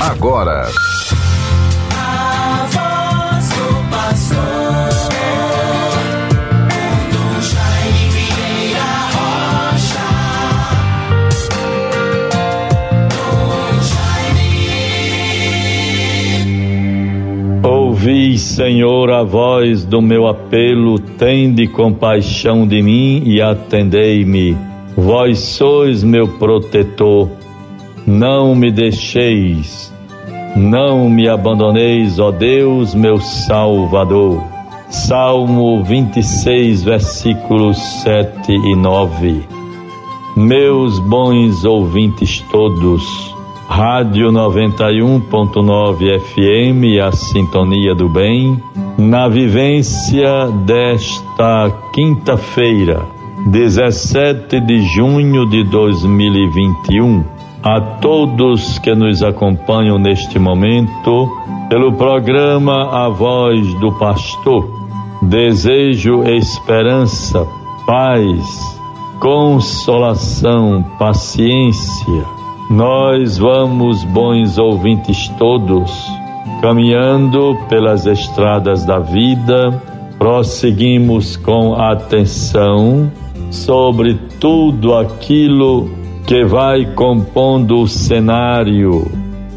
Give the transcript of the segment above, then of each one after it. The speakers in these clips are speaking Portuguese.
agora. Ouvi, Senhor, a voz do meu apelo, tende compaixão de mim e atendei-me. Vós sois meu protetor, não me deixeis, não me abandoneis, ó Deus, meu Salvador. Salmo 26, versículos 7 e 9. Meus bons ouvintes todos, Rádio 91.9 FM, a Sintonia do Bem, na vivência desta quinta-feira, 17 de junho de 2021. A todos que nos acompanham neste momento, pelo programa A Voz do Pastor, desejo esperança, paz, consolação, paciência. Nós vamos, bons ouvintes todos, caminhando pelas estradas da vida, prosseguimos com atenção sobre tudo aquilo que vai compondo o cenário,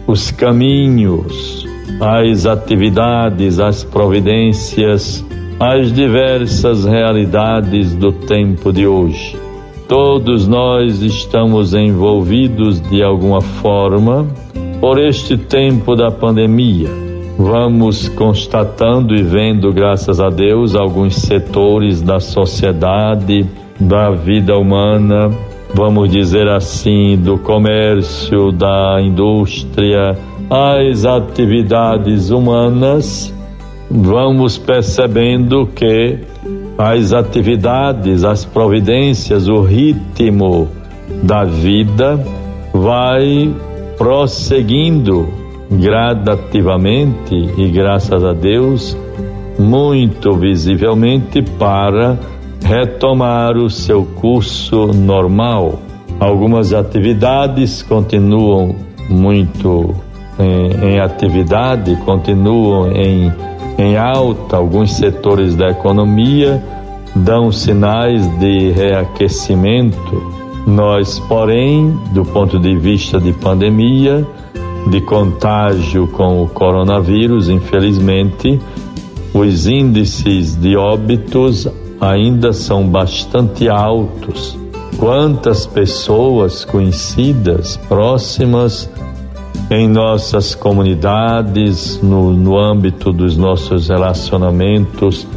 os caminhos, as atividades, as providências, as diversas realidades do tempo de hoje. Todos nós estamos envolvidos de alguma forma por este tempo da pandemia. Vamos constatando e vendo, graças a Deus, alguns setores da sociedade, da vida humana, vamos dizer assim, do comércio, da indústria, as atividades humanas, vamos percebendo que as atividades, as providências, o ritmo da vida vai prosseguindo gradativamente e graças a Deus muito visivelmente para retomar o seu curso normal. Algumas atividades continuam muito em, em atividade, continuam em em alta, alguns setores da economia dão sinais de reaquecimento. Nós, porém, do ponto de vista de pandemia, de contágio com o coronavírus, infelizmente, os índices de óbitos ainda são bastante altos. Quantas pessoas conhecidas, próximas, em nossas comunidades, no, no âmbito dos nossos relacionamentos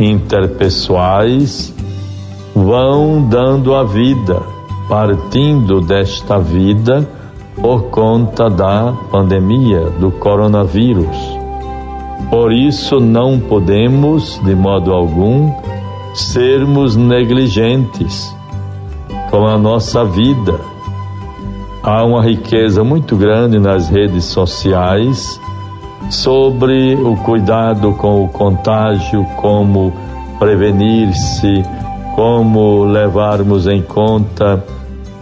interpessoais, vão dando a vida, partindo desta vida por conta da pandemia, do coronavírus. Por isso, não podemos, de modo algum, sermos negligentes com a nossa vida. Há uma riqueza muito grande nas redes sociais sobre o cuidado com o contágio, como prevenir-se, como levarmos em conta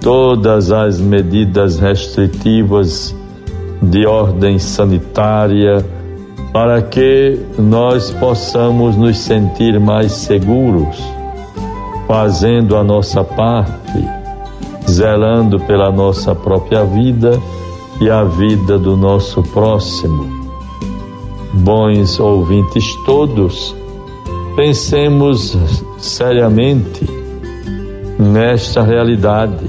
todas as medidas restritivas de ordem sanitária para que nós possamos nos sentir mais seguros, fazendo a nossa parte zelando pela nossa própria vida e a vida do nosso próximo. Bons ouvintes todos, pensemos seriamente nesta realidade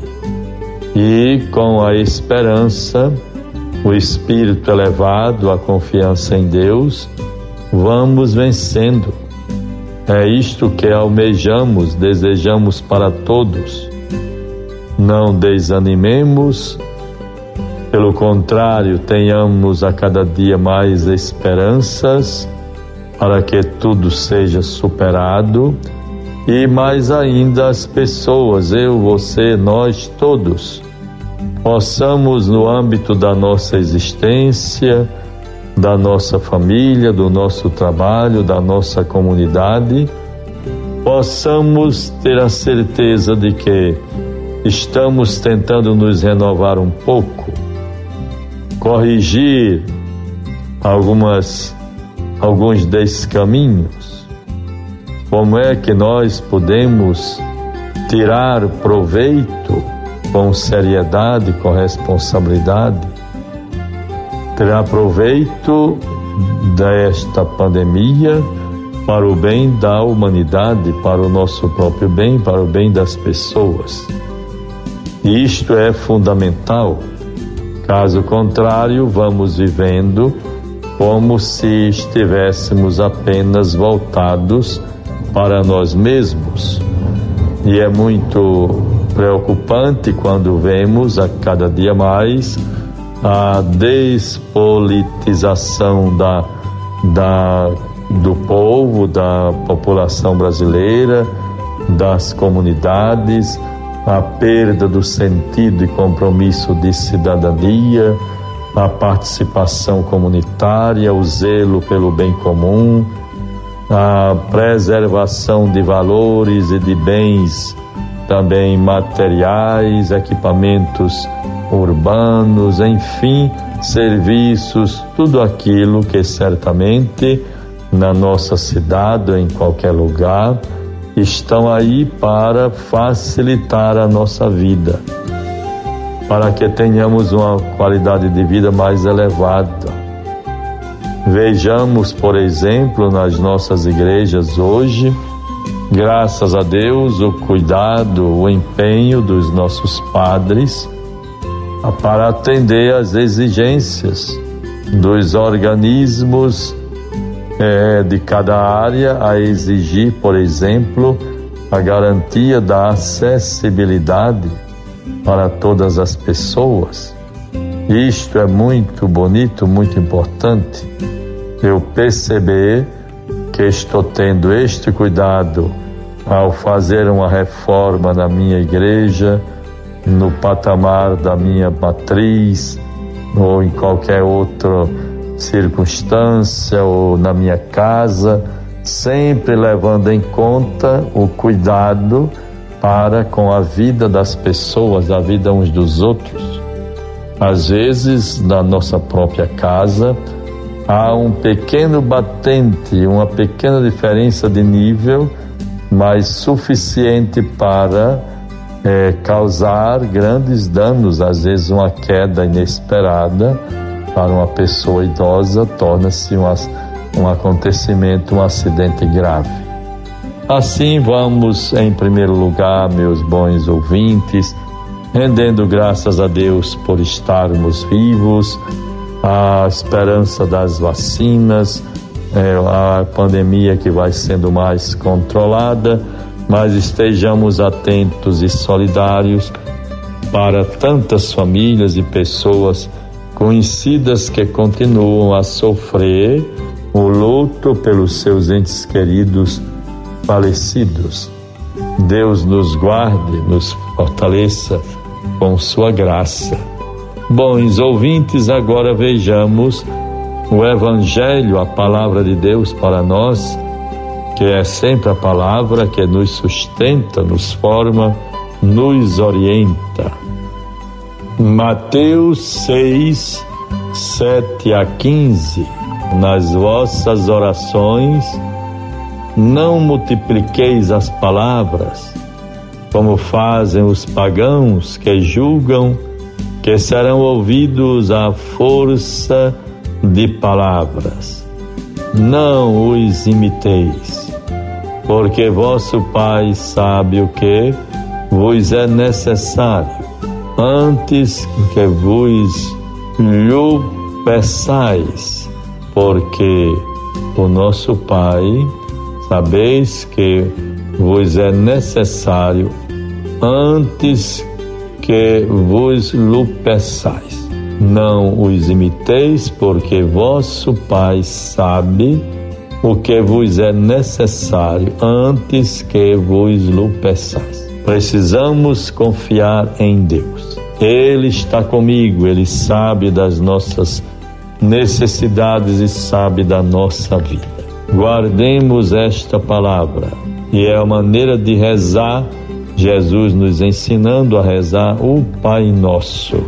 e com a esperança, o espírito elevado, a confiança em Deus, vamos vencendo. É isto que almejamos, desejamos para todos não desanimemos, pelo contrário, tenhamos a cada dia mais esperanças para que tudo seja superado e mais ainda as pessoas, eu, você, nós todos, possamos no âmbito da nossa existência, da nossa família, do nosso trabalho, da nossa comunidade, possamos ter a certeza de que estamos tentando nos renovar um pouco corrigir algumas alguns descaminhos. Como é que nós podemos tirar proveito com seriedade, com responsabilidade, tirar proveito desta pandemia para o bem da humanidade, para o nosso próprio bem, para o bem das pessoas. E isto é fundamental. Caso contrário, vamos vivendo como se estivéssemos apenas voltados para nós mesmos. E é muito preocupante quando vemos a cada dia mais a despolitização da, da, do povo, da população brasileira, das comunidades, a perda do sentido e compromisso de cidadania, a participação comunitária, o zelo pelo bem comum, a preservação de valores e de bens também materiais, equipamentos urbanos, enfim, serviços, tudo aquilo que certamente na nossa cidade ou em qualquer lugar estão aí para facilitar a nossa vida, para que tenhamos uma qualidade de vida mais elevada. Vejamos, por exemplo, nas nossas igrejas hoje, graças a Deus, o cuidado, o empenho dos nossos padres para atender às exigências dos organismos é, de cada área a exigir, por exemplo, a garantia da acessibilidade para todas as pessoas. Isto é muito bonito, muito importante. Eu perceber que estou tendo este cuidado ao fazer uma reforma na minha igreja, no patamar da minha matriz ou em qualquer outra circunstância ou na minha casa, sempre levando em conta o cuidado para com a vida das pessoas, a vida uns dos outros. Às vezes, na nossa própria casa, há um pequeno batente, uma pequena diferença de nível, mas suficiente para é, causar grandes danos, às vezes uma queda inesperada para uma pessoa idosa torna-se um, um acontecimento, um acidente grave. Assim vamos, em primeiro lugar, meus bons ouvintes, rendendo graças a Deus por estarmos vivos, a esperança das vacinas, é, a pandemia que vai sendo mais controlada mas estejamos atentos e solidários para tantas famílias e pessoas conhecidas que continuam a sofrer o luto pelos seus entes queridos falecidos. Deus nos guarde, nos fortaleça com sua graça. Bons ouvintes, agora vejamos o Evangelho, a palavra de Deus para nós que é sempre a palavra que nos sustenta, nos forma, nos orienta. Mateus 6, 7 a 15. Nas vossas orações, não multipliqueis as palavras, como fazem os pagãos que julgam que serão ouvidos à força de palavras. Não os imiteis porque vosso Pai sabe o que vos é necessário, antes que vos lhe peçais, porque o nosso Pai sabeis que vos é necessário antes que vos lhe peçais. Não os imiteis, porque vosso Pai sabe o que vos é necessário antes que vos lo peçais. Precisamos confiar em Deus. Ele está comigo, ele sabe das nossas necessidades e sabe da nossa vida. Guardemos esta palavra e é a maneira de rezar, Jesus nos ensinando a rezar o Pai Nosso.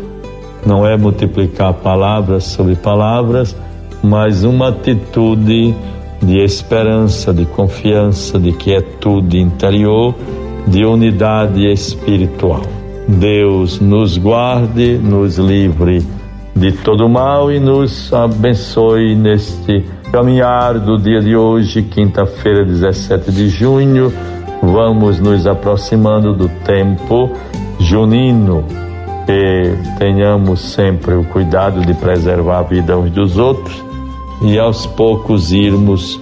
não é multiplicar palavras sobre palavras, mas uma atitude de esperança, de confiança, de quietude interior, de unidade espiritual. Deus nos guarde, nos livre de todo mal e nos abençoe neste caminhar do dia de hoje, quinta-feira, 17 de junho. Vamos nos aproximando do tempo junino. Que tenhamos sempre o cuidado de preservar a vida uns dos outros e aos poucos irmos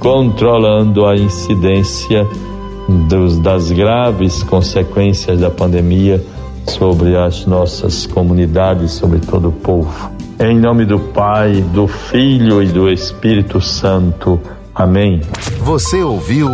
controlando a incidência dos, das graves consequências da pandemia sobre as nossas comunidades, sobre todo o povo. Em nome do Pai, do Filho e do Espírito Santo. Amém. Você ouviu